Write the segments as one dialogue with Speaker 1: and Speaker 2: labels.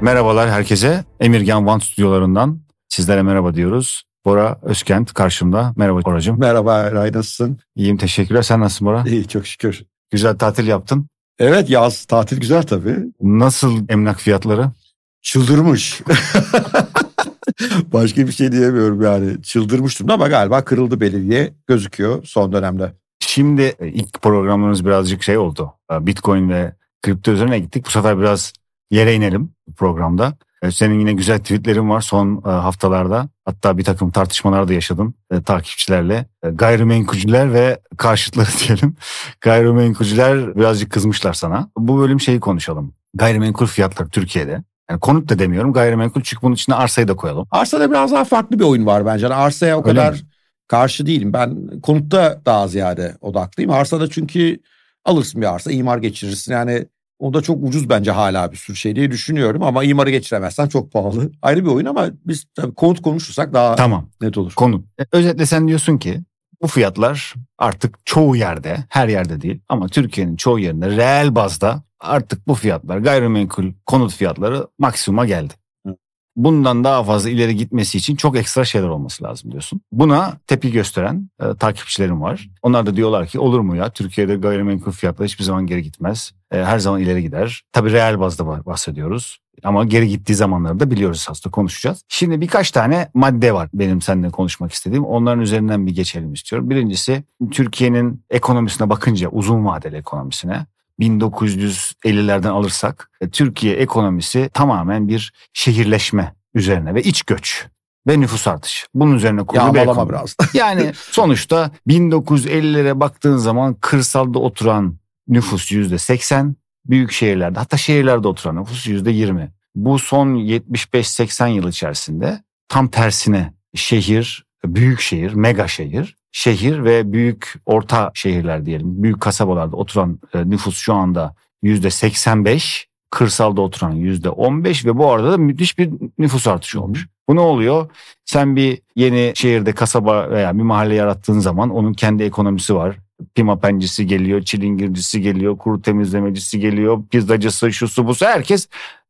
Speaker 1: Merhabalar herkese. Emirgan Van stüdyolarından sizlere merhaba diyoruz. Bora Özkent karşımda. Merhaba Boracığım.
Speaker 2: Merhaba Eray nasılsın?
Speaker 1: İyiyim teşekkürler. Sen nasılsın Bora?
Speaker 2: İyi çok şükür.
Speaker 1: Güzel tatil yaptın.
Speaker 2: Evet yaz tatil güzel tabii.
Speaker 1: Nasıl emlak fiyatları?
Speaker 2: Çıldırmış. Başka bir şey diyemiyorum yani. Çıldırmış durumda ama galiba kırıldı belediye gözüküyor son dönemde.
Speaker 1: Şimdi ilk programımız birazcık şey oldu. Bitcoin ve kripto üzerine gittik. Bu sefer biraz yere inelim programda. E, senin yine güzel tweetlerin var son e, haftalarda. Hatta bir takım tartışmalar da yaşadın e, takipçilerle. Gayrimenkulcüler ve karşıtları diyelim. Gayrimenkulcüler birazcık kızmışlar sana. Bu bölüm şeyi konuşalım. Gayrimenkul fiyatları Türkiye'de. Yani konut da demiyorum gayrimenkul çünkü bunun içine arsayı da koyalım.
Speaker 2: Arsada biraz daha farklı bir oyun var bence. Yani arsaya o
Speaker 1: Öyle
Speaker 2: kadar
Speaker 1: mi?
Speaker 2: karşı değilim. Ben konutta daha ziyade odaklıyım. Arsada çünkü alırsın bir arsa imar geçirirsin. Yani o da çok ucuz bence hala bir sürü şey diye düşünüyorum. Ama imarı geçiremezsen çok pahalı. Ayrı bir oyun ama biz tabii konut konuşursak daha
Speaker 1: Tamam
Speaker 2: net olur.
Speaker 1: konut. E, Özetle sen diyorsun ki bu fiyatlar artık çoğu yerde, her yerde değil ama Türkiye'nin çoğu yerinde reel bazda artık bu fiyatlar gayrimenkul konut fiyatları maksimuma geldi. Bundan daha fazla ileri gitmesi için çok ekstra şeyler olması lazım diyorsun. Buna tepki gösteren e, takipçilerim var. Onlar da diyorlar ki olur mu ya Türkiye'de gayrimenkul fiyatları hiçbir zaman geri gitmez. E, her zaman ileri gider. Tabii reel bazda bah- bahsediyoruz. Ama geri gittiği zamanları da biliyoruz aslında konuşacağız. Şimdi birkaç tane madde var benim seninle konuşmak istediğim. Onların üzerinden bir geçelim istiyorum. Birincisi Türkiye'nin ekonomisine bakınca uzun vadeli ekonomisine 1950'lerden alırsak e, Türkiye ekonomisi tamamen bir şehirleşme üzerine ve iç göç ve nüfus artışı. Bunun üzerine kurulu bir ekonomi.
Speaker 2: biraz.
Speaker 1: Yani sonuçta 1950'lere baktığın zaman kırsalda oturan nüfus yüzde 80, büyük şehirlerde hatta şehirlerde oturan nüfus yüzde 20. Bu son 75-80 yıl içerisinde tam tersine şehir, büyük şehir, mega şehir, şehir ve büyük orta şehirler diyelim, büyük kasabalarda oturan e, nüfus şu anda yüzde 85, kırsalda oturan yüzde 15 ve bu arada da müthiş bir nüfus artışı olmuş. Bu ne oluyor? Sen bir yeni şehirde kasaba veya bir mahalle yarattığın zaman onun kendi ekonomisi var. Pimapencisi geliyor, çilingircisi geliyor, kuru temizlemecisi geliyor, pizzacısı, şusu busu herkes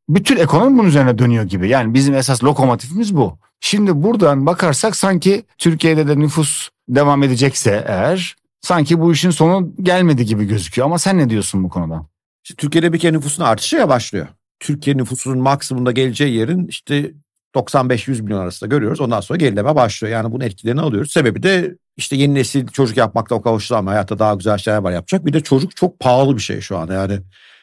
Speaker 1: bütün ekonomi bunun üzerine dönüyor gibi. Yani bizim esas lokomotifimiz bu. Şimdi buradan bakarsak sanki Türkiye'de de nüfus devam edecekse eğer sanki bu işin sonu gelmedi gibi gözüküyor. Ama sen ne diyorsun bu konuda?
Speaker 2: Şimdi Türkiye'de bir kere nüfusun artışı ya başlıyor. Türkiye nüfusunun maksimumda geleceği yerin işte 95-100 milyon arasında görüyoruz. Ondan sonra gerileme başlıyor. Yani bunun etkilerini alıyoruz. Sebebi de işte yeni nesil çocuk yapmakta o kavuşturamıyor. Hayatta daha güzel şeyler var yapacak. Bir de çocuk çok pahalı bir şey şu an yani.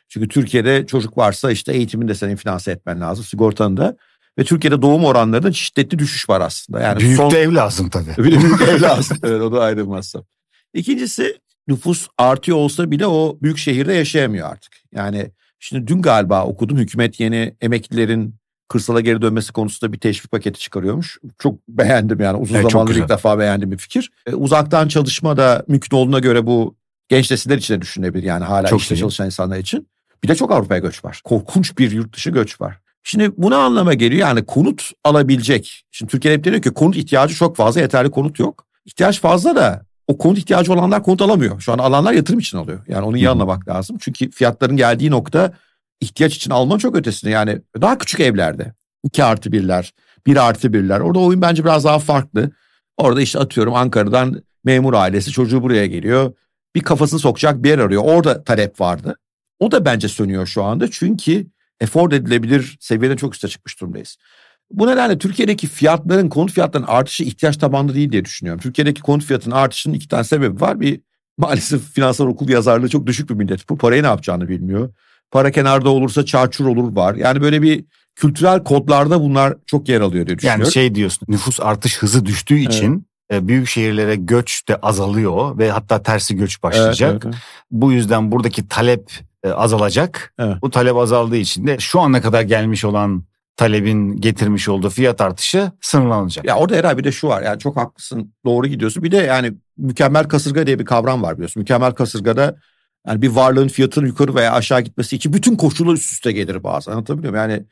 Speaker 2: Çünkü Türkiye'de çocuk varsa işte eğitimini de senin finanse etmen lazım. Sigortanı da. Ve Türkiye'de doğum oranlarında şiddetli düşüş var aslında. Yani
Speaker 1: Büyük
Speaker 2: son...
Speaker 1: de ev lazım tabii.
Speaker 2: Bir de büyük ev lazım. Evet o da ayrı masraf. İkincisi nüfus artıyor olsa bile o büyük şehirde yaşayamıyor artık. Yani şimdi dün galiba okudum hükümet yeni emeklilerin kırsala geri dönmesi konusunda bir teşvik paketi çıkarıyormuş. Çok beğendim yani uzun
Speaker 1: Evet,
Speaker 2: zamandır ilk defa beğendiğim bir fikir. E, uzaktan çalışma da mümkün olduğuna göre bu genç nesiller için de düşünülebilir yani hala
Speaker 1: Çok
Speaker 2: işte çalışan insanlar için. Bir de çok Avrupa'ya göç var. Korkunç bir yurt dışı göç var. Şimdi bu ne anlama geliyor? Yani konut alabilecek. Şimdi Türkiye'de hep deniyor ki konut ihtiyacı çok fazla yeterli konut yok. İhtiyaç fazla da o konut ihtiyacı olanlar konut alamıyor. Şu an alanlar yatırım için alıyor. Yani onu iyi
Speaker 1: Hı hı.
Speaker 2: anlamak lazım. Çünkü fiyatların geldiği nokta ihtiyaç için almanın çok ötesinde. Yani daha küçük evlerde. 2 artı birler, 1 artı birler. Orada oyun bence biraz daha farklı. Orada işte atıyorum Ankara'dan memur ailesi çocuğu buraya geliyor. Bir kafasını sokacak bir yer arıyor. Orada talep vardı. O da bence sönüyor şu anda. Çünkü afford edilebilir seviyeden çok üste çıkmış durumdayız. Bu nedenle Türkiye'deki fiyatların, konut fiyatlarının artışı ihtiyaç tabanlı değil diye düşünüyorum. Türkiye'deki konut fiyatının artışının iki tane sebebi var. Bir maalesef finansal okul yazarlığı çok düşük bir millet. Bu parayı ne yapacağını bilmiyor. Para kenarda olursa çarçur olur var. Yani böyle bir kültürel kodlarda bunlar çok yer alıyor diye düşünüyorum.
Speaker 1: Yani şey diyorsun nüfus artış hızı düştüğü için e, büyük şehirlere göç de azalıyor ve hatta tersi göç başlayacak.
Speaker 2: Evet, evet, evet.
Speaker 1: Bu yüzden buradaki talep e, azalacak.
Speaker 2: Evet.
Speaker 1: Bu talep azaldığı için de şu ana kadar gelmiş olan talebin getirmiş olduğu fiyat artışı sınırlanacak.
Speaker 2: Ya orada herhalde bir de şu var. Yani çok haklısın. Doğru gidiyorsun. Bir de yani mükemmel kasırga diye bir kavram var biliyorsun. Mükemmel kasırgada yani bir varlığın fiyatının yukarı veya aşağı gitmesi için bütün koşullar üst üste gelir bazen. Anlatabiliyor muyum? Yani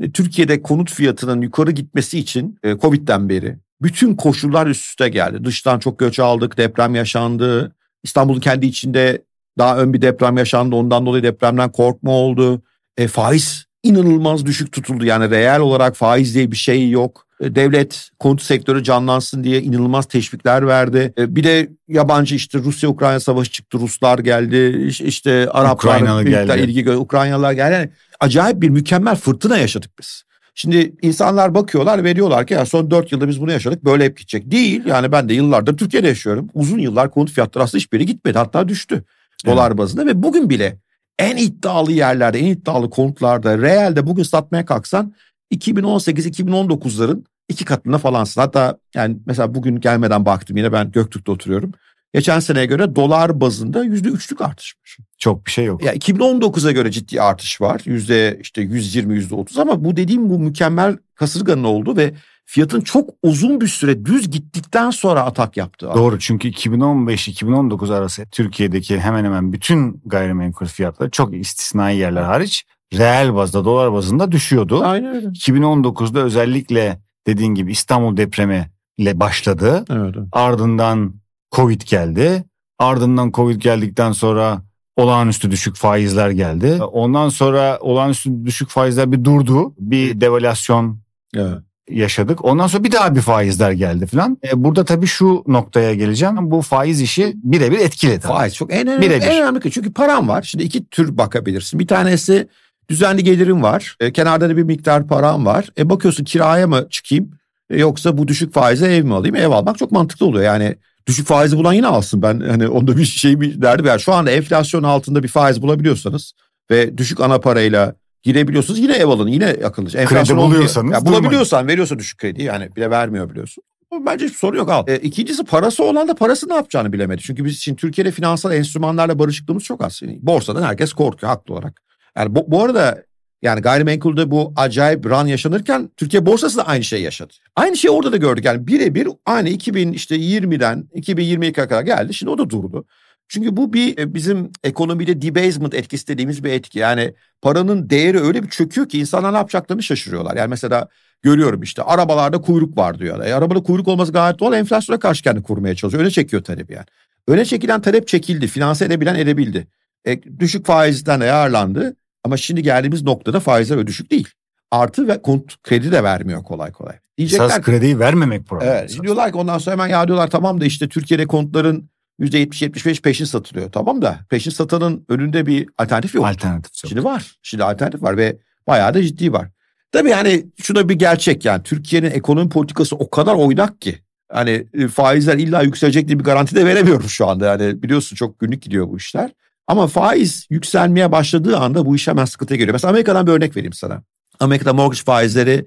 Speaker 2: e, Türkiye'de konut fiyatının yukarı gitmesi için e, Covid'den beri bütün koşullar üst üste geldi. Dıştan çok göç aldık, deprem yaşandı. İstanbul'un kendi içinde daha ön bir deprem yaşandı. Ondan dolayı depremden korkma oldu. E, faiz inanılmaz düşük tutuldu. Yani reel olarak faiz diye bir şey yok. E, devlet konut sektörü canlansın diye inanılmaz teşvikler verdi. E, bir de yabancı işte Rusya-Ukrayna savaşı çıktı. Ruslar geldi. İşte Araplar,
Speaker 1: Ukraynalı geldi.
Speaker 2: ilgi Ukraynalılar geldi. Yani acayip bir mükemmel fırtına yaşadık biz. Şimdi insanlar bakıyorlar ve diyorlar ki ya son 4 yılda biz bunu yaşadık böyle hep gidecek. Değil yani ben de yıllardır Türkiye'de yaşıyorum. Uzun yıllar konut fiyatları aslında hiçbir yere gitmedi hatta düştü dolar evet. bazında ve bugün bile en iddialı yerlerde en iddialı konutlarda realde bugün satmaya kalksan 2018-2019'ların iki katında falansın. Hatta yani mesela bugün gelmeden baktım yine ben Göktürk'te oturuyorum. Geçen seneye göre dolar bazında yüzde üçlük artış var.
Speaker 1: Çok bir şey yok.
Speaker 2: Ya 2019'a göre ciddi artış var. Yüzde işte 120 yüzde 30 ama bu dediğim bu mükemmel kasırganın oldu ve fiyatın çok uzun bir süre düz gittikten sonra atak yaptı.
Speaker 1: Doğru çünkü 2015-2019 arası Türkiye'deki hemen hemen bütün gayrimenkul fiyatları çok istisnai yerler hariç reel bazda dolar bazında düşüyordu.
Speaker 2: Aynen öyle.
Speaker 1: 2019'da özellikle dediğin gibi İstanbul depremi ile başladı.
Speaker 2: Evet.
Speaker 1: Ardından Covid geldi. Ardından Covid geldikten sonra olağanüstü düşük faizler geldi. Ondan sonra olağanüstü düşük faizler bir durdu. Bir devalüasyon
Speaker 2: evet.
Speaker 1: yaşadık. Ondan sonra bir daha bir faizler geldi falan. E, burada tabii şu noktaya geleceğim. Bu faiz işi birebir etkiledi.
Speaker 2: Faiz çok en önemli, en önemli çünkü param var. Şimdi iki tür bakabilirsin. Bir tanesi düzenli gelirim var. E, kenarda da bir miktar param var. E bakıyorsun kiraya mı çıkayım? E, yoksa bu düşük faize ev mi alayım? Ev almak çok mantıklı oluyor. Yani düşük faizi bulan yine alsın. Ben hani onda bir şey bir derdi var. Şu anda enflasyon altında bir faiz bulabiliyorsanız ve düşük ana parayla girebiliyorsunuz yine ev alın yine akıllıca.
Speaker 1: Enflasyon kredi buluyorsanız.
Speaker 2: Ya, bulabiliyorsan veriyorsa düşük kredi yani bile vermiyor biliyorsun. Bence hiçbir sorun yok al. E, ikincisi parası olan da parası ne yapacağını bilemedi. Çünkü biz için Türkiye'de finansal enstrümanlarla barışıklığımız çok az. Yani borsadan herkes korkuyor haklı olarak. Yani bu, bu arada yani gayrimenkulde bu acayip run yaşanırken Türkiye borsası da aynı şey yaşadı. Aynı şeyi orada da gördük. Yani birebir aynı 2000 işte 20'den 2022'ye kadar geldi. Şimdi o da durdu. Çünkü bu bir e, bizim ekonomide debasement etkisi dediğimiz bir etki. Yani paranın değeri öyle bir çöküyor ki insanlar ne yapacaklarını şaşırıyorlar. Yani mesela görüyorum işte arabalarda kuyruk var diyorlar. E, arabada kuyruk olması gayet doğal enflasyona karşı kendi kurmaya çalışıyor. Öne çekiyor talep yani. Öne çekilen talep çekildi. Finanse edebilen edebildi. E, düşük faizden ayarlandı. Ama şimdi geldiğimiz noktada faizler öyle düşük değil. Artı ve kont kredi de vermiyor kolay kolay.
Speaker 1: Diyecekler Esas krediyi vermemek problemi.
Speaker 2: Evet. Diyorlar ki ondan sonra hemen ya diyorlar tamam da işte Türkiye'de kontların %70-75 peşin satılıyor. Tamam da peşin satanın önünde bir alternatif yok.
Speaker 1: Alternatif
Speaker 2: yok. Şimdi var. Şimdi alternatif var ve bayağı da ciddi var. Tabii yani şuna bir gerçek yani Türkiye'nin ekonomi politikası o kadar oynak ki. Hani e, faizler illa yükselecek diye bir garanti de veremiyorum şu anda. Yani biliyorsun çok günlük gidiyor bu işler. Ama faiz yükselmeye başladığı anda bu iş hemen sıkıntıya geliyor. Mesela Amerika'dan bir örnek vereyim sana. Amerika'da mortgage faizleri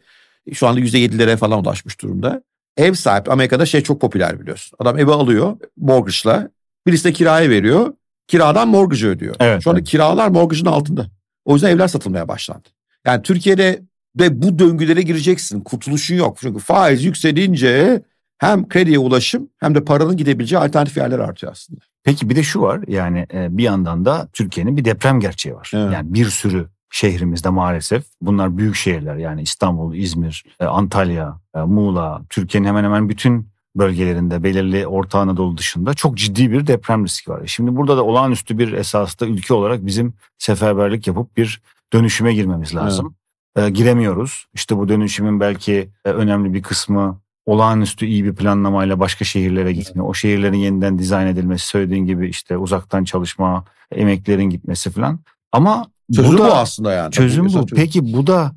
Speaker 2: şu anda %7'lere falan ulaşmış durumda. Ev sahibi Amerika'da şey çok popüler biliyorsun. Adam evi alıyor mortgage'la. Birisi de kiraya veriyor. Kiradan mortgage ödüyor.
Speaker 1: Evet,
Speaker 2: şu anda
Speaker 1: evet.
Speaker 2: kiralar mortgage'ın altında. O yüzden evler satılmaya başlandı. Yani Türkiye'de de bu döngülere gireceksin. Kurtuluşun yok. Çünkü faiz yükselince hem krediye ulaşım hem de paranın gidebileceği alternatif yerler artıyor aslında.
Speaker 1: Peki bir de şu var yani e, bir yandan da Türkiye'nin bir deprem gerçeği var.
Speaker 2: Evet.
Speaker 1: Yani bir sürü şehrimizde maalesef bunlar büyük şehirler yani İstanbul, İzmir, e, Antalya, e, Muğla, Türkiye'nin hemen hemen bütün bölgelerinde belirli Orta Anadolu dışında çok ciddi bir deprem riski var. Şimdi burada da olağanüstü bir esasda ülke olarak bizim seferberlik yapıp bir dönüşüme girmemiz lazım. Evet. giremiyoruz. İşte bu dönüşümün belki önemli bir kısmı olağanüstü iyi bir planlamayla başka şehirlere gitme, o şehirlerin yeniden dizayn edilmesi, söylediğin gibi işte uzaktan çalışma, emeklerin gitmesi falan. Ama
Speaker 2: çözüm
Speaker 1: bu, da,
Speaker 2: bu aslında yani.
Speaker 1: Çözüm bu. Çözüm. Peki bu da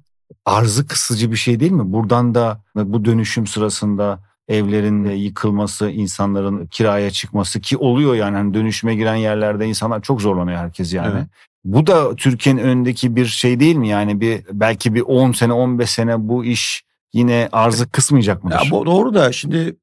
Speaker 1: arzı kısıcı bir şey değil mi? Buradan da bu dönüşüm sırasında evlerin yıkılması, insanların kiraya çıkması ki oluyor yani hani dönüşüme giren yerlerde insanlar çok zorlanıyor herkes yani. Evet. Bu da Türkiye'nin önündeki bir şey değil mi? Yani bir belki bir 10 sene 15 sene bu iş yine arzı kısmayacak mıdır?
Speaker 2: Ya bu doğru da şimdi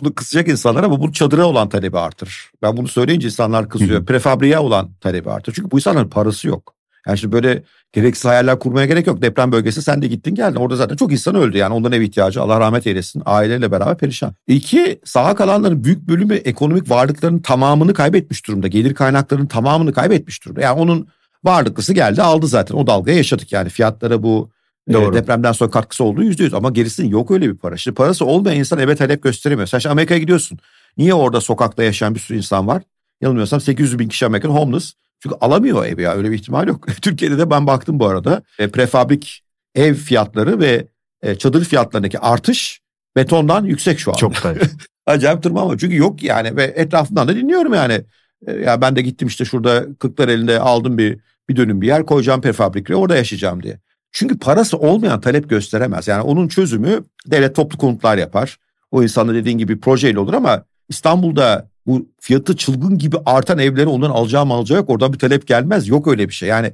Speaker 2: bunu kısacak insanlar ama bu çadıra olan talebi artır. Ben bunu söyleyince insanlar kızıyor. Prefabriye olan talebi artır. Çünkü bu insanların parası yok. Yani şimdi böyle gereksiz hayaller kurmaya gerek yok. Deprem bölgesi sen de gittin geldin. Orada zaten çok insan öldü. Yani onların ev ihtiyacı Allah rahmet eylesin. Aileyle beraber perişan. İki, saha kalanların büyük bölümü ekonomik varlıklarının tamamını kaybetmiş durumda. Gelir kaynaklarının tamamını kaybetmiş durumda. Yani onun varlıklısı geldi aldı zaten. O dalgaya yaşadık yani. Fiyatlara bu
Speaker 1: Doğru.
Speaker 2: depremden sonra katkısı olduğu yüzde yüz ama gerisinin yok öyle bir para. Şimdi parası olmayan insan eve talep gösteremiyor. Sen şimdi Amerika'ya gidiyorsun. Niye orada sokakta yaşayan bir sürü insan var? Yanılmıyorsam 800 bin kişi Amerikan homeless. Çünkü alamıyor evi ya öyle bir ihtimal yok. Türkiye'de de ben baktım bu arada. E, prefabrik ev fiyatları ve e, çadır fiyatlarındaki artış betondan yüksek şu anda.
Speaker 1: Çok da.
Speaker 2: Acayip durma ama çünkü yok yani ve etrafından da dinliyorum yani. E, ya ben de gittim işte şurada kırklar elinde aldım bir bir dönüm bir yer koyacağım prefabrikle orada yaşayacağım diye. Çünkü parası olmayan talep gösteremez. Yani onun çözümü devlet toplu konutlar yapar. O insanla dediğin gibi projeyle olur ama İstanbul'da bu fiyatı çılgın gibi artan evleri ondan alacağı alacağı yok. Oradan bir talep gelmez. Yok öyle bir şey. Yani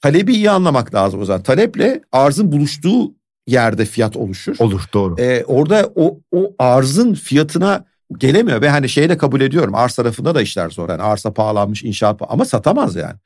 Speaker 2: talebi iyi anlamak lazım o zaman. Taleple arzın buluştuğu yerde fiyat oluşur.
Speaker 1: Olur doğru.
Speaker 2: Ee, orada o, o arzın fiyatına gelemiyor ve hani şeyi de kabul ediyorum. Arz tarafında da işler zor. Yani arsa pahalanmış, inşaat ama satamaz yani.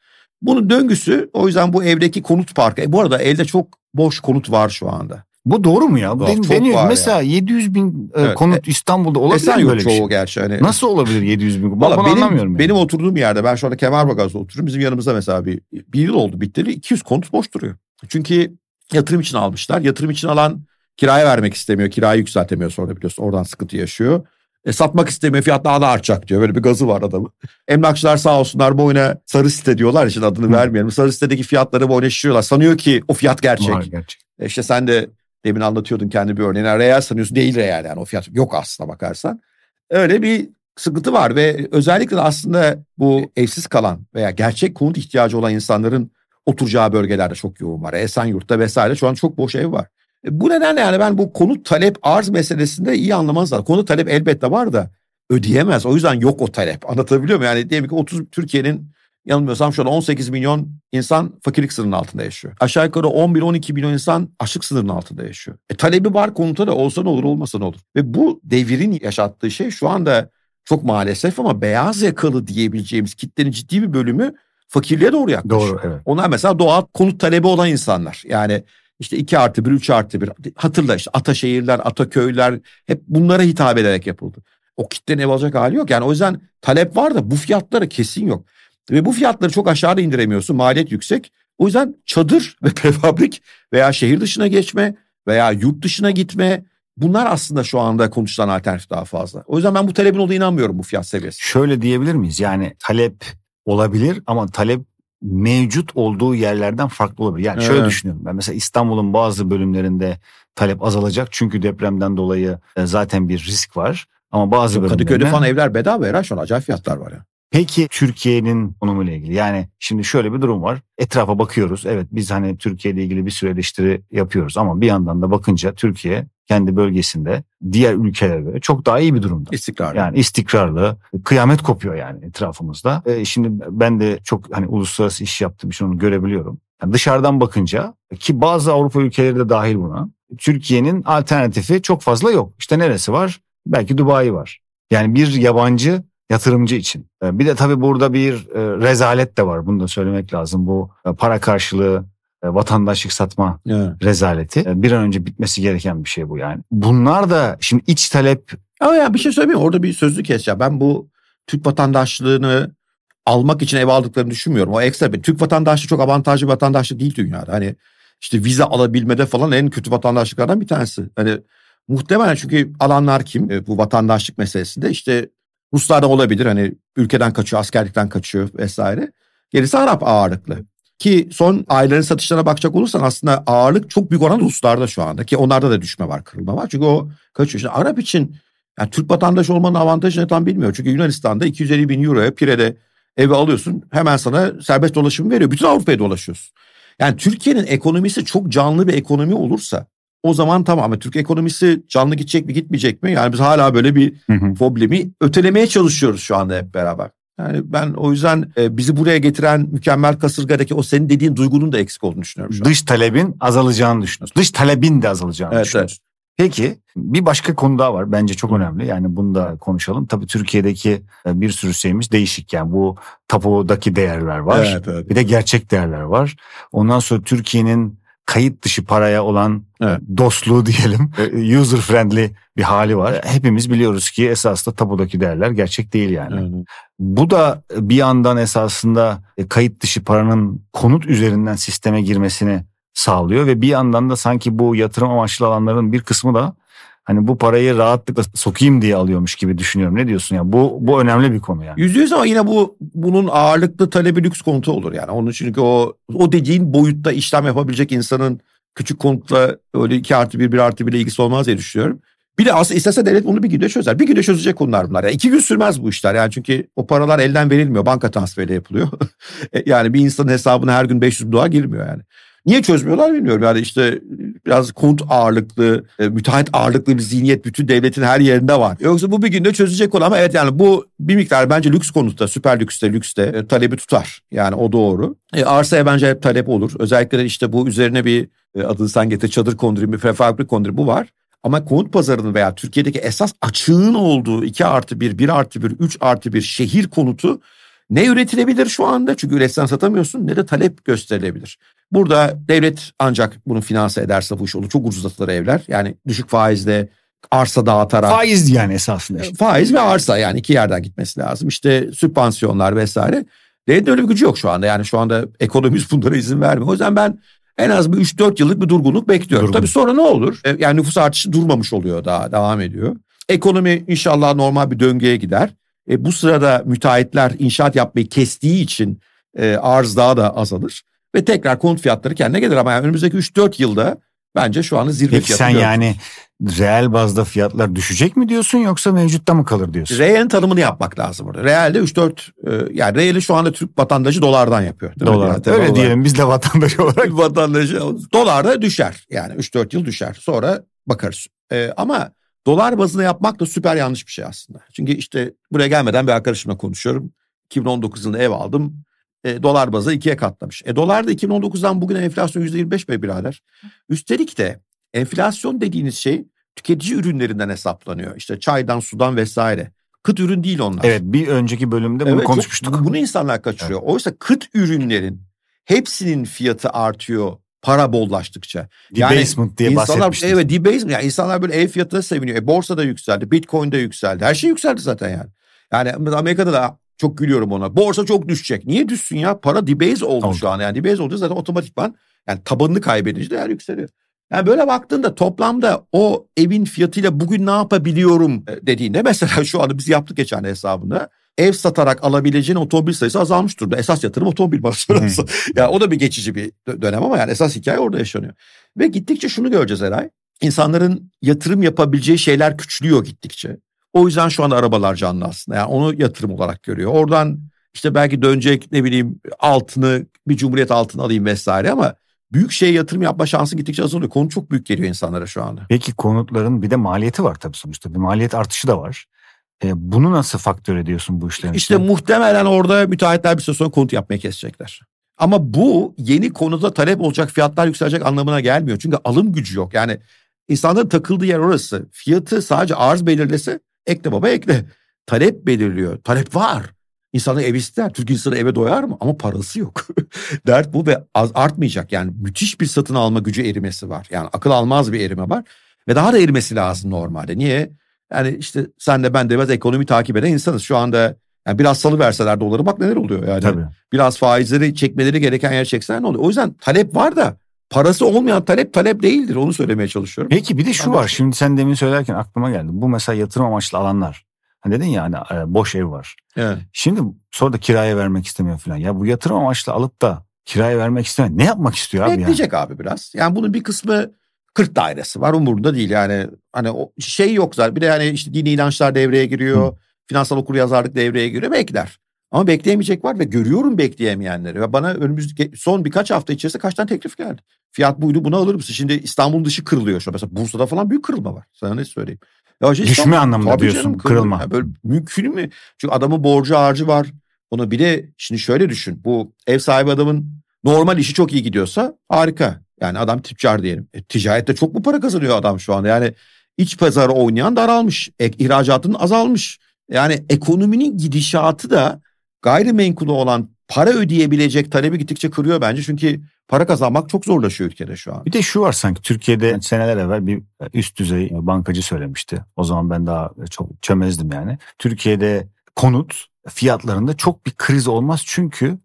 Speaker 2: Bunun döngüsü o yüzden bu evdeki konut parkı. E, bu arada elde çok boş konut var şu anda.
Speaker 1: Bu doğru mu ya?
Speaker 2: Var,
Speaker 1: Den- deniyor. Mesela 700 bin e,
Speaker 2: Evet.
Speaker 1: konut İstanbul'da olabilir
Speaker 2: Esen
Speaker 1: mi böyle bir
Speaker 2: çoğu
Speaker 1: şey?
Speaker 2: gerçi. Hani,
Speaker 1: Nasıl olabilir 700 bin? Ben
Speaker 2: Valla
Speaker 1: bunu
Speaker 2: benim,
Speaker 1: anlamıyorum. yani.
Speaker 2: benim oturduğum yerde ben şu anda Kemalbagaz'da oturuyorum. Bizim yanımızda mesela bir, bir yıl oldu biteli 200 konut boş duruyor. Çünkü yatırım için almışlar. Yatırım için alan kiraya vermek istemiyor. Kirayı yükseltemiyor sonra biliyorsun. Oradan sıkıntı yaşıyor. E, satmak istemiyor fiyat daha da artacak diyor. Böyle bir gazı var adamın. Emlakçılar sağ olsunlar boyuna sarı site diyorlar için adını
Speaker 1: Hı.
Speaker 2: vermeyelim. Sarı sitedeki fiyatları boyuna şişiyorlar. Sanıyor ki o fiyat gerçek.
Speaker 1: Var gerçek.
Speaker 2: E işte sen de demin anlatıyordun kendi bir örneğini. Reel sanıyorsun değil reel yani o fiyat yok aslına bakarsan. Öyle bir sıkıntı var ve özellikle aslında bu evsiz kalan veya gerçek konut ihtiyacı olan insanların oturacağı bölgelerde çok yoğun var. Esenyurt'ta vesaire şu an çok boş ev var. E bu nedenle yani ben bu konut talep arz meselesinde iyi anlamanız lazım. Konut talep elbette var da ödeyemez. O yüzden yok o talep. Anlatabiliyor muyum? Yani diyelim ki 30 Türkiye'nin yanılmıyorsam şu an 18 milyon insan fakirlik sınırının altında yaşıyor. Aşağı yukarı 11-12 milyon insan açlık sınırının altında yaşıyor. E, talebi var konuta da olsa ne olur olmasa ne olur. Ve bu devirin yaşattığı şey şu anda çok maalesef ama beyaz yakalı diyebileceğimiz kitlenin ciddi bir bölümü fakirliğe doğru yaklaşıyor.
Speaker 1: Doğru evet.
Speaker 2: Onlar mesela doğal konut talebi olan insanlar. Yani işte 2 artı 1, 3 artı 1. Hatırla işte Ataşehirler, Ataköyler hep bunlara hitap ederek yapıldı. O kitlenin ev alacak hali yok. Yani o yüzden talep var da bu fiyatları kesin yok. Ve bu fiyatları çok aşağıda indiremiyorsun. Maliyet yüksek. O yüzden çadır ve prefabrik veya şehir dışına geçme veya yurt dışına gitme bunlar aslında şu anda konuşulan alternatif daha fazla. O yüzden ben bu talebin olduğuna inanmıyorum bu fiyat seviyesi.
Speaker 1: Şöyle diyebilir miyiz? Yani talep olabilir ama talep mevcut olduğu yerlerden farklı olabilir. Yani şöyle
Speaker 2: Evet.
Speaker 1: düşünüyorum. Ben mesela İstanbul'un bazı bölümlerinde talep azalacak. Çünkü depremden dolayı e, zaten bir risk var. Ama bazı
Speaker 2: Kadıköy'de
Speaker 1: bölümlerinde...
Speaker 2: falan evler bedava ya şu an acayip fiyatlar var ya.
Speaker 1: Peki Türkiye'nin konumuyla ilgili yani şimdi şöyle bir durum var. Etrafa bakıyoruz. Evet biz hani Türkiye ile ilgili bir sürü eleştiri yapıyoruz ama bir yandan da bakınca Türkiye kendi bölgesinde diğer ülkelere göre çok daha iyi bir durumda.
Speaker 2: İstikrar.
Speaker 1: Yani istikrarlı, kıyamet kopuyor yani etrafımızda. E, şimdi ben de çok hani uluslararası iş yaptığım için onu görebiliyorum. Yani dışarıdan bakınca ki bazı Avrupa ülkeleri de dahil buna. Türkiye'nin alternatifi çok fazla yok. İşte neresi var? Belki Dubai var. Yani bir yabancı yatırımcı için. E, Bir de tabii burada bir e, rezalet de var. Bunu da söylemek lazım. Bu e, para karşılığı vatandaşlık satma
Speaker 2: Evet.
Speaker 1: rezaleti. Bir an önce bitmesi gereken bir şey bu yani. Bunlar da şimdi iç talep
Speaker 2: Ama ya bir şey söyleyeyim? Orada bir sözlü keseceğim. Ben bu Türk vatandaşlığını almak için ev aldıklarını düşünmüyorum. O ekstra bir. Türk vatandaşlığı çok avantajlı bir vatandaşlık değil dünyada. Hani işte vize alabilmede falan en kötü vatandaşlıklardan bir tanesi. Hani muhtemelen çünkü alanlar kim bu vatandaşlık meselesinde işte Ruslardan olabilir. Hani ülkeden kaçıyor, askerlikten kaçıyor vesaire. Gerisi Arap ağırlıklı. Ki son ayların satışlarına bakacak olursan aslında ağırlık çok büyük oran Ruslarda şu anda. Ki onlarda da düşme var, kırılma var. Çünkü o kaçıyor. Şimdi Arap için yani Türk vatandaşı olmanın avantajını tam bilmiyor. Çünkü Yunanistan'da 250 bin euroya Pire'de evi alıyorsun. Hemen sana serbest dolaşımı veriyor. Bütün Avrupa'ya dolaşıyorsun. Yani Türkiye'nin ekonomisi çok canlı bir ekonomi olursa o zaman tamam ama Türk ekonomisi canlı gidecek mi gitmeyecek mi? Yani biz hala böyle bir problemi ötelemeye çalışıyoruz şu anda hep beraber. Yani ben o yüzden e, bizi buraya getiren mükemmel kasırgadaki o senin dediğin duygunun da eksik olduğunu düşünüyorum şu an.
Speaker 1: dış talebin azalacağını düşünüyoruz. Dış talebin de azalacağını
Speaker 2: Evet,
Speaker 1: düşünüyoruz. Peki bir başka konu daha var bence çok önemli yani bunu da konuşalım. Tabii Türkiye'deki e, bir sürü şeyimiz değişik yani bu tapudaki değerler var.
Speaker 2: Evet, evet.
Speaker 1: Bir de gerçek değerler var. Ondan sonra Türkiye'nin kayıt dışı paraya olan
Speaker 2: Evet.
Speaker 1: dostluğu diyelim e, user friendly bir hali var. Hepimiz biliyoruz ki esasında tapudaki değerler gerçek değil yani.
Speaker 2: Evet.
Speaker 1: Bu da bir yandan esasında e, kayıt dışı paranın konut üzerinden sisteme girmesini sağlıyor ve bir yandan da sanki bu yatırım amaçlı alanların bir kısmı da hani bu parayı rahatlıkla sokayım diye alıyormuş gibi düşünüyorum. Ne diyorsun ya? Bu bu önemli bir konu yani.
Speaker 2: Yüzde yüz ama yine bu bunun ağırlıklı talebi lüks konutu olur yani. Onun çünkü o o dediğin boyutta işlem yapabilecek insanın küçük konutla öyle 2 artı 1, 1 artı 1 ile ilgisi olmaz diye düşünüyorum. Bir de aslında istese devlet bunu bir günde çözer. Bir günde çözecek konular bunlar. Yani iki gün sürmez bu işler. Yani çünkü o paralar elden verilmiyor. Banka transferiyle yapılıyor. E, yani bir insanın hesabına her gün 500 dolar girmiyor yani. Niye çözmüyorlar bilmiyorum. Yani işte biraz konut ağırlıklı, e, müteahhit ağırlıklı bir zihniyet bütün devletin her yerinde var. Yoksa bu bir günde çözecek konu ama evet yani bu bir miktar bence lüks konutta, süper lükste, lükste e, talebi tutar. Yani o doğru. E, arsaya bence hep talep olur. Özellikle işte bu üzerine bir e, adını sen getir çadır kondurayım, bir prefabrik kondurayım bu var. Ama konut pazarının veya Türkiye'deki esas açığın olduğu 2 artı 1, 1 artı 1, 3 artı 1 şehir konutu ne üretilebilir şu anda? Çünkü üretsen satamıyorsun ne de talep gösterilebilir. Burada devlet ancak bunu finanse ederse bu iş olur. Çok ucuzlatılır evler. Yani düşük faizle arsa dağıtarak.
Speaker 1: Faiz yani esasında.
Speaker 2: Işte. Faiz ve arsa yani iki yerden gitmesi lazım. İşte sübvansiyonlar vesaire. Devletin öyle bir gücü yok şu anda. Yani şu anda ekonomimiz bunlara izin vermiyor. O yüzden ben en az bir 3-4 yıllık bir durgunluk bekliyorum. Durgun. Tabii sonra ne olur? E, yani nüfus artışı durmamış oluyor daha devam ediyor. Ekonomi inşallah normal bir döngüye gider. E, bu sırada müteahhitler inşaat yapmayı kestiği için e, arz daha da azalır. Ve tekrar konut fiyatları kendine gelir ama yani önümüzdeki 3-4 yılda bence şu anda zirve
Speaker 1: Peki
Speaker 2: fiyatı
Speaker 1: sen yani reel bazda fiyatlar düşecek mi diyorsun yoksa mevcutta mı kalır diyorsun?
Speaker 2: Reel'in tanımını yapmak lazım burada. Realde 3-4 e, yani reeli şu anda Türk vatandaşı dolardan yapıyor.
Speaker 1: Dolar.
Speaker 2: Yani,
Speaker 1: Öyle diyelim biz de vatandaş olarak.
Speaker 2: vatandaşı dolarda düşer. Yani 3-4 yıl düşer. Sonra bakarız. E, ama dolar bazında yapmak da süper yanlış bir şey aslında. Çünkü işte buraya gelmeden bir arkadaşımla konuşuyorum. 2019 yılında ev aldım. E, dolar bazı ikiye katlamış. E dolar da 2019'dan bugüne enflasyon %25 be birader. Üstelik de enflasyon dediğiniz şey tüketici ürünlerinden hesaplanıyor. İşte çaydan, sudan vesaire. Kıt ürün değil onlar.
Speaker 1: Evet bir önceki bölümde bunu
Speaker 2: Evet, çok-
Speaker 1: konuşmuştuk.
Speaker 2: bunu insanlar kaçırıyor. Oysa kıt ürünlerin hepsinin fiyatı artıyor para bollaştıkça. Yani
Speaker 1: Debasement diye
Speaker 2: İnsanlar evet debasement yani insanlar böyle ev fiyatına seviniyor. E borsa da yükseldi, Bitcoin de yükseldi. Her şey yükseldi zaten yani. Yani Amerika'da da çok gülüyorum ona. Borsa çok düşecek. Niye düşsün ya? Para debase oldu,
Speaker 1: Oldu.
Speaker 2: şu an. Yani debase oldu zaten otomatikman yani tabanını kaybedince değer yükseliyor. Yani böyle baktığında toplamda o evin fiyatıyla bugün ne yapabiliyorum e, dediğinde mesela şu anda biz yaptık geçen hesabında. Ev satarak alabileceğin otomobil sayısı azalmış durumda. Esas yatırım otomobil bana sorarsa. yani o da bir geçici bir dö- dönem ama yani esas hikaye orada yaşanıyor. Ve gittikçe şunu göreceğiz Eray. İnsanların yatırım yapabileceği şeyler küçülüyor gittikçe. O yüzden şu anda arabalar canlı aslında. Yani onu yatırım olarak görüyor. Oradan işte belki dönecek ne bileyim altını bir cumhuriyet altını alayım vesaire ama büyük şeye yatırım yapma şansı gittikçe azalıyor. Konu çok büyük geliyor insanlara şu anda.
Speaker 1: Peki konutların bir de maliyeti var tabii sonuçta. Bir maliyet artışı da var. E, bunu nasıl faktör ediyorsun bu işlerin?
Speaker 2: İşte
Speaker 1: içine?
Speaker 2: muhtemelen orada müteahhitler bir süre sonra konut yapmayı kesecekler. Ama bu yeni konuda talep olacak fiyatlar yükselecek anlamına gelmiyor. Çünkü alım gücü yok. Yani insanların takıldığı yer orası. Fiyatı sadece arz belirlese ekle baba ekle. Talep belirliyor. Talep var. İnsanlar ev ister. Türk insanı eve doyar mı? Ama parası yok. Dert bu ve az artmayacak. Yani müthiş bir satın alma gücü erimesi var. Yani akıl almaz bir erime var. Ve daha da erimesi lazım normalde. Niye? Yani işte sen de ben de biraz ekonomi takip eden insanız. Şu anda yani biraz salı verseler doları bak neler oluyor yani.
Speaker 1: Tabii.
Speaker 2: Biraz faizleri çekmeleri gereken yer çekseler ne oluyor? O yüzden talep var da parası olmayan talep talep değildir. Onu söylemeye çalışıyorum.
Speaker 1: Peki bir de şu var. Şimdi sen demin söylerken aklıma geldi. Bu mesela yatırım amaçlı alanlar. Hani dedin ya hani e, boş ev var.
Speaker 2: Evet.
Speaker 1: Şimdi sonra da kiraya vermek istemiyor falan. Ya bu yatırım amaçlı alıp da kiraya vermek istemiyor. Ne yapmak istiyor abi yani?
Speaker 2: Bekleyecek abi biraz. Yani bunun bir kısmı 40 dairesi var umurunda değil yani. Hani o şey yok zaten. Bir de yani işte dini inançlar devreye giriyor. Finansal okuryazarlık devreye giriyor. Bekler. Ama bekleyemeyecek var ve görüyorum bekleyemeyenleri. Ve bana önümüzdeki son birkaç hafta içerisinde kaç tane teklif geldi. Fiyat buydu buna alır mısın? Şimdi İstanbul dışı kırılıyor şu an. Mesela Bursa'da falan büyük kırılma var. Sana ne söyleyeyim. Ya işte
Speaker 1: Düşme
Speaker 2: İstanbul-
Speaker 1: anlamında diyorsun,
Speaker 2: canım,
Speaker 1: kırılma.
Speaker 2: Ya böyle mümkün mü? Çünkü adamın borcu harcı var. Ona bir de şimdi şöyle düşün. Bu ev sahibi adamın normal işi çok iyi gidiyorsa harika. Yani adam tüccar diyelim. E, ticarette çok mu para kazanıyor adam şu anda? Yani iç pazarı oynayan daralmış. E, ihracatın azalmış. Yani ekonominin gidişatı da gayrimenkulü olan para ödeyebilecek talebi gittikçe kırıyor bence. Çünkü para kazanmak çok zorlaşıyor ülkede şu an.
Speaker 1: Bir de şu var sanki Türkiye'de seneler evvel bir üst düzey bankacı söylemişti. O zaman ben daha çok çömezdim yani. Türkiye'de konut fiyatlarında çok bir kriz olmaz çünkü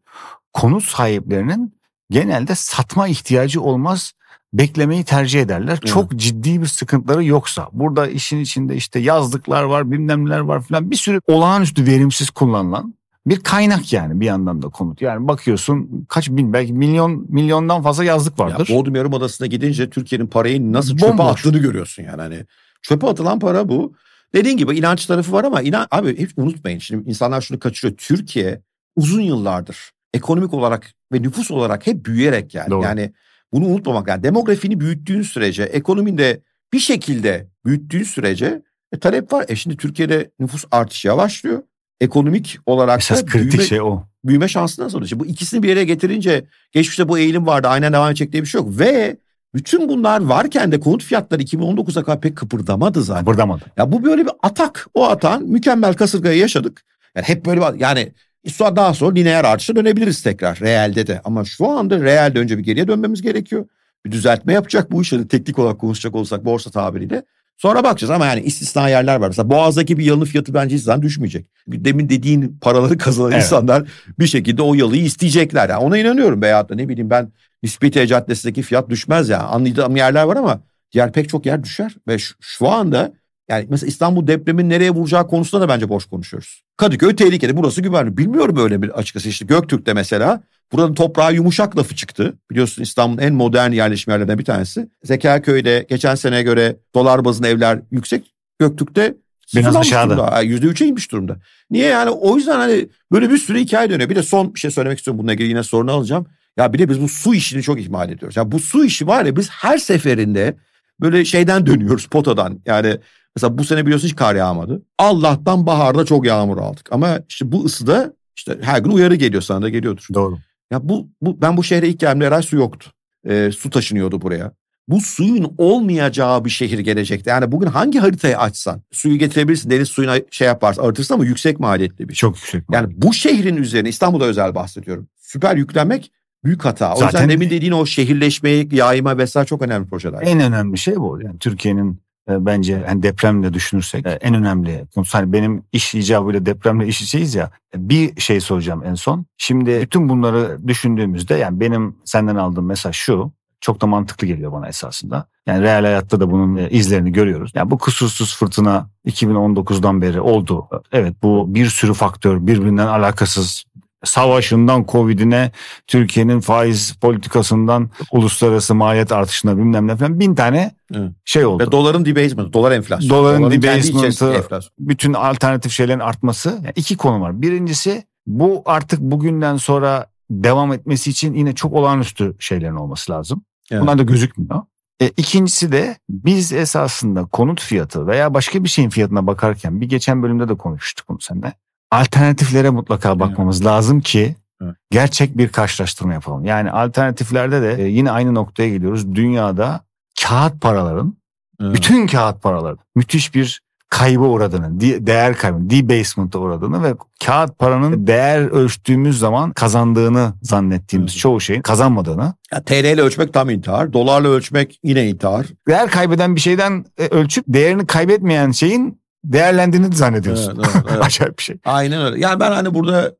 Speaker 1: konut sahiplerinin genelde satma ihtiyacı olmaz beklemeyi tercih ederler.
Speaker 2: Evet.
Speaker 1: Çok ciddi bir sıkıntıları yoksa. Burada işin içinde işte yazlıklar var bilmem neler var filan bir sürü olağanüstü verimsiz kullanılan bir kaynak yani bir yandan da konut. Yani bakıyorsun kaç bin belki milyon milyondan fazla yazlık vardır.
Speaker 2: Ya Bodrum Yarımadası'na gidince Türkiye'nin parayı nasıl çöpe
Speaker 1: Bomboş.
Speaker 2: attığını görüyorsun yani. Hani çöpe atılan para bu. Dediğin gibi inanç tarafı var ama inan abi hiç unutmayın. Şimdi insanlar şunu kaçırıyor. Türkiye uzun yıllardır ekonomik olarak ve nüfus olarak hep büyüyerek yani.
Speaker 1: Doğru.
Speaker 2: Yani bunu unutmamak yani demografini büyüttüğün sürece ekonominde bir şekilde büyüttüğün sürece e, talep var. E şimdi Türkiye'de nüfus artışı yavaşlıyor. Ekonomik olarak
Speaker 1: Esas
Speaker 2: da
Speaker 1: kritik
Speaker 2: büyüme,
Speaker 1: şey o.
Speaker 2: büyüme şansı nasıl olacak? Bu ikisini bir yere getirince geçmişte bu eğilim vardı aynen devam edecek diye bir şey yok. Ve bütün bunlar varken de konut fiyatları 2019'a kadar pek kıpırdamadı zaten.
Speaker 1: Kıpırdamadı.
Speaker 2: Ya bu böyle bir atak. O atağın mükemmel kasırgayı yaşadık. Yani hep böyle bir- yani sonra daha sonra lineer artışa dönebiliriz tekrar reelde de. Ama şu anda reelde önce bir geriye dönmemiz gerekiyor. Bir düzeltme yapacak bu işleri teknik olarak konuşacak olsak borsa tabiriyle. Sonra bakacağız ama yani istisna yerler var. Mesela Boğaz'daki bir yalının fiyatı bence hiç düşmeyecek. Demin dediğin paraları kazanan
Speaker 1: Evet.
Speaker 2: insanlar bir şekilde o yalıyı isteyecekler. Yani ona inanıyorum veyahut da ne bileyim ben Nispetiye Caddesi'ndeki fiyat düşmez ya. Anladığım yerler var ama diğer pek çok yer düşer. Ve şu, şu anda yani mesela İstanbul depremin nereye vuracağı konusunda da bence boş konuşuyoruz. Kadıköy tehlikeli burası güvenli. Bilmiyorum öyle bir açıkçası işte Göktürk'te mesela buranın toprağı yumuşak lafı çıktı. Biliyorsun İstanbul'un en modern yerleşim yerlerinden bir tanesi. Zekerköy'de geçen seneye göre dolar bazında evler yüksek. Göktürk'te
Speaker 1: Biraz aşağıda.
Speaker 2: Yani %3'e inmiş durumda. Niye yani o yüzden hani böyle bir sürü hikaye dönüyor. Bir de son bir şey söylemek istiyorum bununla ilgili yine sorunu alacağım. Ya bir de biz bu su işini çok ihmal ediyoruz. Ya bu su işi var ya biz her seferinde böyle şeyden dönüyoruz potadan. Yani mesela bu sene biliyorsun hiç kar yağmadı. Allah'tan baharda çok yağmur aldık. Ama işte bu ısıda işte her gün uyarı geliyor sana da geliyordur.
Speaker 1: Doğru.
Speaker 2: Ya bu, bu ben bu şehre ilk geldiğimde herhalde su yoktu. Ee, su taşınıyordu buraya. Bu suyun olmayacağı bir şehir gelecekte. Yani bugün hangi haritayı açsan suyu getirebilirsin. Deniz suyuna şey yaparsın artırsın ama yüksek maliyetli bir şey.
Speaker 1: Çok yüksek.
Speaker 2: Yani bu şehrin üzerine İstanbul'da özel bahsediyorum. Süper yüklenmek büyük hata. O
Speaker 1: Zaten-
Speaker 2: yüzden demin dediğin o şehirleşmeyi, yayma vesaire çok önemli projeler.
Speaker 1: En önemli şey bu. Yani Türkiye'nin e, bence yani depremle düşünürsek en önemli konu. Hani benim iş icabıyla depremle iş içeyiz ya. Bir şey soracağım en son. Şimdi bütün bunları düşündüğümüzde yani benim senden aldığım mesaj şu. Çok da mantıklı geliyor bana esasında. Yani real hayatta da bunun e, izlerini görüyoruz. Yani bu kusursuz fırtına 2019'dan beri oldu. Evet bu bir sürü faktör birbirinden alakasız savaşından Covid'ine Türkiye'nin faiz politikasından uluslararası maliyet artışına bilmem ne falan bin tane
Speaker 2: Evet.
Speaker 1: şey oldu.
Speaker 2: Ve doların debasement'ı, dolar enflasyonu.
Speaker 1: Doların
Speaker 2: kendi
Speaker 1: debasement'ı-. Bütün alternatif şeylerin artması. Yani iki konu var. Birincisi bu artık bugünden sonra devam etmesi için yine çok olağanüstü şeylerin olması lazım.
Speaker 2: Evet.
Speaker 1: Bunlar da gözükmüyor. E, ikincisi de biz esasında konut fiyatı veya başka bir şeyin fiyatına bakarken bir geçen bölümde de konuştuk bunu seninle. Alternatiflere mutlaka bakmamız lazım ki
Speaker 2: Evet.
Speaker 1: gerçek bir karşılaştırma yapalım. Yani alternatiflerde de e, yine aynı noktaya geliyoruz. Dünyada kağıt paraların
Speaker 2: Evet.
Speaker 1: bütün kağıt paraların müthiş bir kaybı uğradığını, de- değer kaybı, debasement'a uğradığını ve kağıt paranın değer ölçtüğümüz zaman kazandığını zannettiğimiz
Speaker 2: Evet.
Speaker 1: çoğu şeyin kazanmadığını,
Speaker 2: Ya TL ile ölçmek tam intihar. Dolarla ölçmek yine intihar.
Speaker 1: değer kaybeden bir şeyden e, ölçüp değerini kaybetmeyen şeyin değerlendiğini zannediyorsun.
Speaker 2: Evet, evet, evet.
Speaker 1: Acayip bir şey.
Speaker 2: Aynen öyle. Yani ben hani burada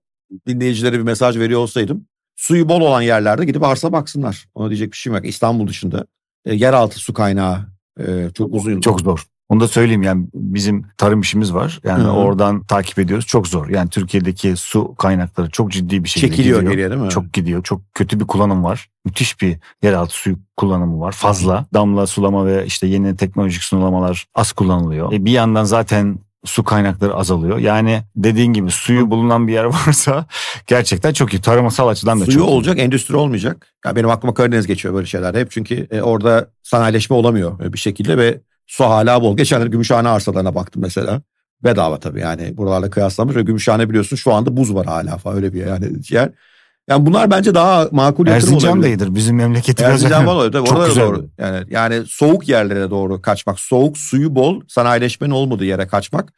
Speaker 2: dinleyicilere bir mesaj veriyor olsaydım suyu bol olan yerlerde gidip arsa baksınlar. Ona diyecek bir şeyim yok. İstanbul dışında e, yeraltı su kaynağı e, çok uzun.
Speaker 1: Çok zor. Onu da söyleyeyim yani bizim tarım işimiz var. Yani
Speaker 2: Hı hı.
Speaker 1: oradan takip ediyoruz. Çok zor. Yani Türkiye'deki su kaynakları çok ciddi bir şekilde
Speaker 2: çekiliyor
Speaker 1: gidiyor.
Speaker 2: geriye değil mi?
Speaker 1: Çok gidiyor. Çok kötü bir kullanım var. Müthiş bir yeraltı suyu kullanımı var. Fazla. Damla sulama ve işte yeni teknolojik sulamalar az kullanılıyor. E bir yandan zaten su kaynakları azalıyor. Yani dediğin gibi suyu bulunan bir yer varsa gerçekten çok iyi. Tarımsal açıdan da
Speaker 2: Suyu
Speaker 1: çok iyi.
Speaker 2: olacak, endüstri olmayacak. Ya benim aklıma Karadeniz geçiyor böyle şeyler hep. Çünkü e, orada sanayileşme olamıyor e, bir şekilde ve su hala bol. Geçen Gümüşhane arsalarına baktım mesela. Bedava tabii yani buralarla kıyaslanmış ve Gümüşhane biliyorsun şu anda buz var hala falan öyle bir yani yer. Yani bunlar bence daha makul yatırım
Speaker 1: Erzincan
Speaker 2: olabilir.
Speaker 1: da iyidir. Bizim memleketimiz.
Speaker 2: Erzincan var tabii
Speaker 1: Çok güzel.
Speaker 2: doğru. Yani, yani soğuk yerlere doğru kaçmak. Soğuk suyu bol sanayileşmenin olmadığı yere kaçmak.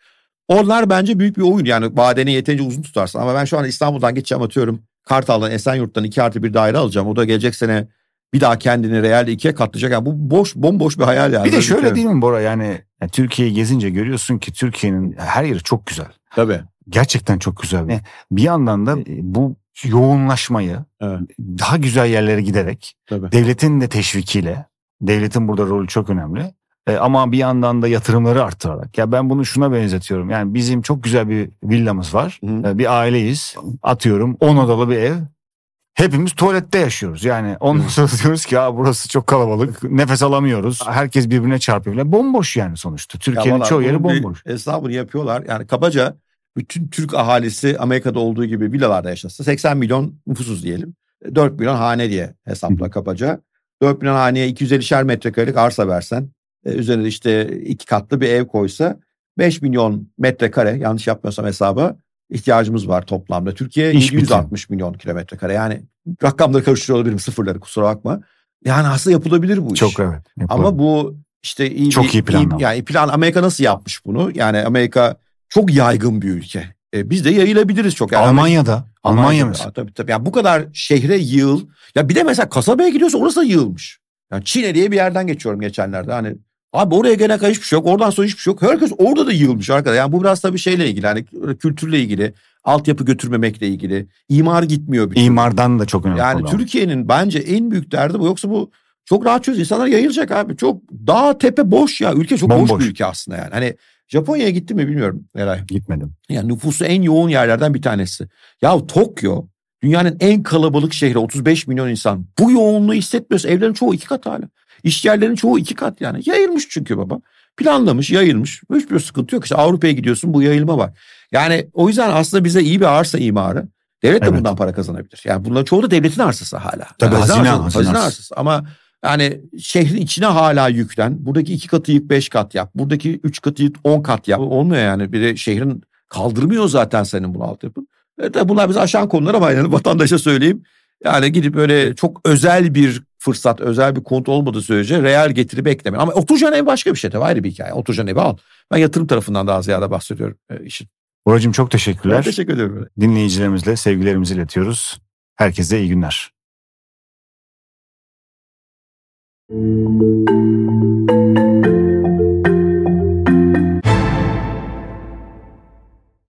Speaker 2: Onlar bence büyük bir oyun. Yani vadeni yeterince uzun tutarsın. Ama ben şu an İstanbul'dan geçeceğim atıyorum. Kartal'dan Esenyurt'tan 2 artı bir daire alacağım. O da gelecek sene bir daha kendini realde ikiye katlayacak. Yani bu boş bomboş bir hayal yani.
Speaker 1: Bir de
Speaker 2: Öyle
Speaker 1: şöyle değil mi Bora yani, yani Türkiye'yi gezince görüyorsun ki Türkiye'nin her yeri çok güzel.
Speaker 2: Tabii.
Speaker 1: Gerçekten çok güzel. E, Bir yandan da e, bu yoğunlaşmayı
Speaker 2: Evet.
Speaker 1: daha güzel yerlere giderek
Speaker 2: Tabii.
Speaker 1: devletin de teşvikiyle devletin burada rolü çok önemli. E, ama bir yandan da yatırımları arttırarak. Ya ben bunu şuna benzetiyorum. Yani bizim çok güzel bir villamız var.
Speaker 2: Hı.
Speaker 1: E, bir aileyiz. Atıyorum 10 odalı bir ev. Hepimiz tuvalette yaşıyoruz. Yani ondan sonra diyoruz ki ya burası çok kalabalık. Nefes alamıyoruz. Herkes birbirine çarpıyor. falan. Bomboş yani sonuçta. Türkiye'nin çoğu yeri bomboş.
Speaker 2: Hesabını yapıyorlar. Yani kabaca bütün Türk ahalisi Amerika'da olduğu gibi villalarda yaşasa 80 milyon nüfusuz diyelim. 4 milyon hane diye hesapla kabaca. 4 milyon haneye 250'şer metrekarelik arsa versen e, üzerine işte iki katlı bir ev koysa 5 milyon metrekare yanlış yapmıyorsam hesaba ihtiyacımız var toplamda. Türkiye
Speaker 1: İş
Speaker 2: 760 milyon kilometre kare. Yani rakamları karıştırıyor olabilirim sıfırları kusura bakma. Yani aslında yapılabilir bu iş.
Speaker 1: Çok evet.
Speaker 2: Ama bu işte iyi
Speaker 1: Çok
Speaker 2: bir-
Speaker 1: iyi planlama.
Speaker 2: yani plan Amerika nasıl yapmış bunu? Yani Amerika çok yaygın bir ülke. E, biz de yayılabiliriz çok. Yani
Speaker 1: Almanya'da. Almanya
Speaker 2: Almanya'da-
Speaker 1: mesela.
Speaker 2: Tabii tabii. Yani bu kadar şehre yığıl. Ya bir de mesela kasabaya gidiyorsa orası da yığılmış. Yani Çin'e diye bir yerden geçiyorum geçenlerde. Hani abi oraya gene kadar hiçbir şey yok. Oradan sonra hiçbir şey yok. Herkes orada da yığılmış arkadaşlar. Yani bu biraz tabii şeyle ilgili. Hani kültürle ilgili. Altyapı götürmemekle ilgili. İmar gitmiyor bir türlü.
Speaker 1: İmardan da çok önemli.
Speaker 2: Yani. Türkiye'nin bence en büyük derdi bu. Yoksa bu çok rahat çöz. İnsanlar yayılacak abi. Çok dağ tepe boş ya. Ülke çok boş
Speaker 1: Bomboş.
Speaker 2: bir ülke aslında yani. Hani Japonya'ya gitti mi bilmiyorum Eray.
Speaker 1: Gitmedim.
Speaker 2: Yani nüfusu en yoğun yerlerden bir tanesi. Ya Tokyo dünyanın en kalabalık şehri 35 milyon insan. Bu yoğunluğu hissetmiyoruz. Evlerin çoğu iki kat hala. İş yerlerinin çoğu iki kat yani. Yayılmış çünkü baba. Planlamış, yayılmış. Hiçbir sıkıntı yok. İşte Avrupa'ya gidiyorsun bu yayılma var. Yani o yüzden aslında bize iyi bir arsa imarı. Devlet de
Speaker 1: Evet.
Speaker 2: bundan para kazanabilir. Yani bunların çoğu da devletin arsası hala.
Speaker 1: Tabii,
Speaker 2: Yani
Speaker 1: hazine,
Speaker 2: arsası,
Speaker 1: hazine
Speaker 2: arsası. Ama yani şehrin içine hala yüklen. Buradaki iki katı yık beş kat yap. Buradaki üç katı yık on kat yap. Olmuyor yani. Bir de şehrin kaldırmıyor zaten senin bunu altyapın. E tabii bunlar bizi aşan konular ama yani vatandaşa söyleyeyim. Yani gidip öyle çok özel bir fırsat, özel bir konut olmadığı sürece reel getiri beklemeyin. Ama oturacağın ev başka bir şey tabii ayrı bir hikaye. Oturacağın evi al. Ben yatırım tarafından daha ziyade bahsediyorum e, işin.
Speaker 1: Buracığım çok teşekkürler.
Speaker 2: Ben teşekkür ederim.
Speaker 1: Dinleyicilerimizle sevgilerimizi iletiyoruz. Herkese iyi günler.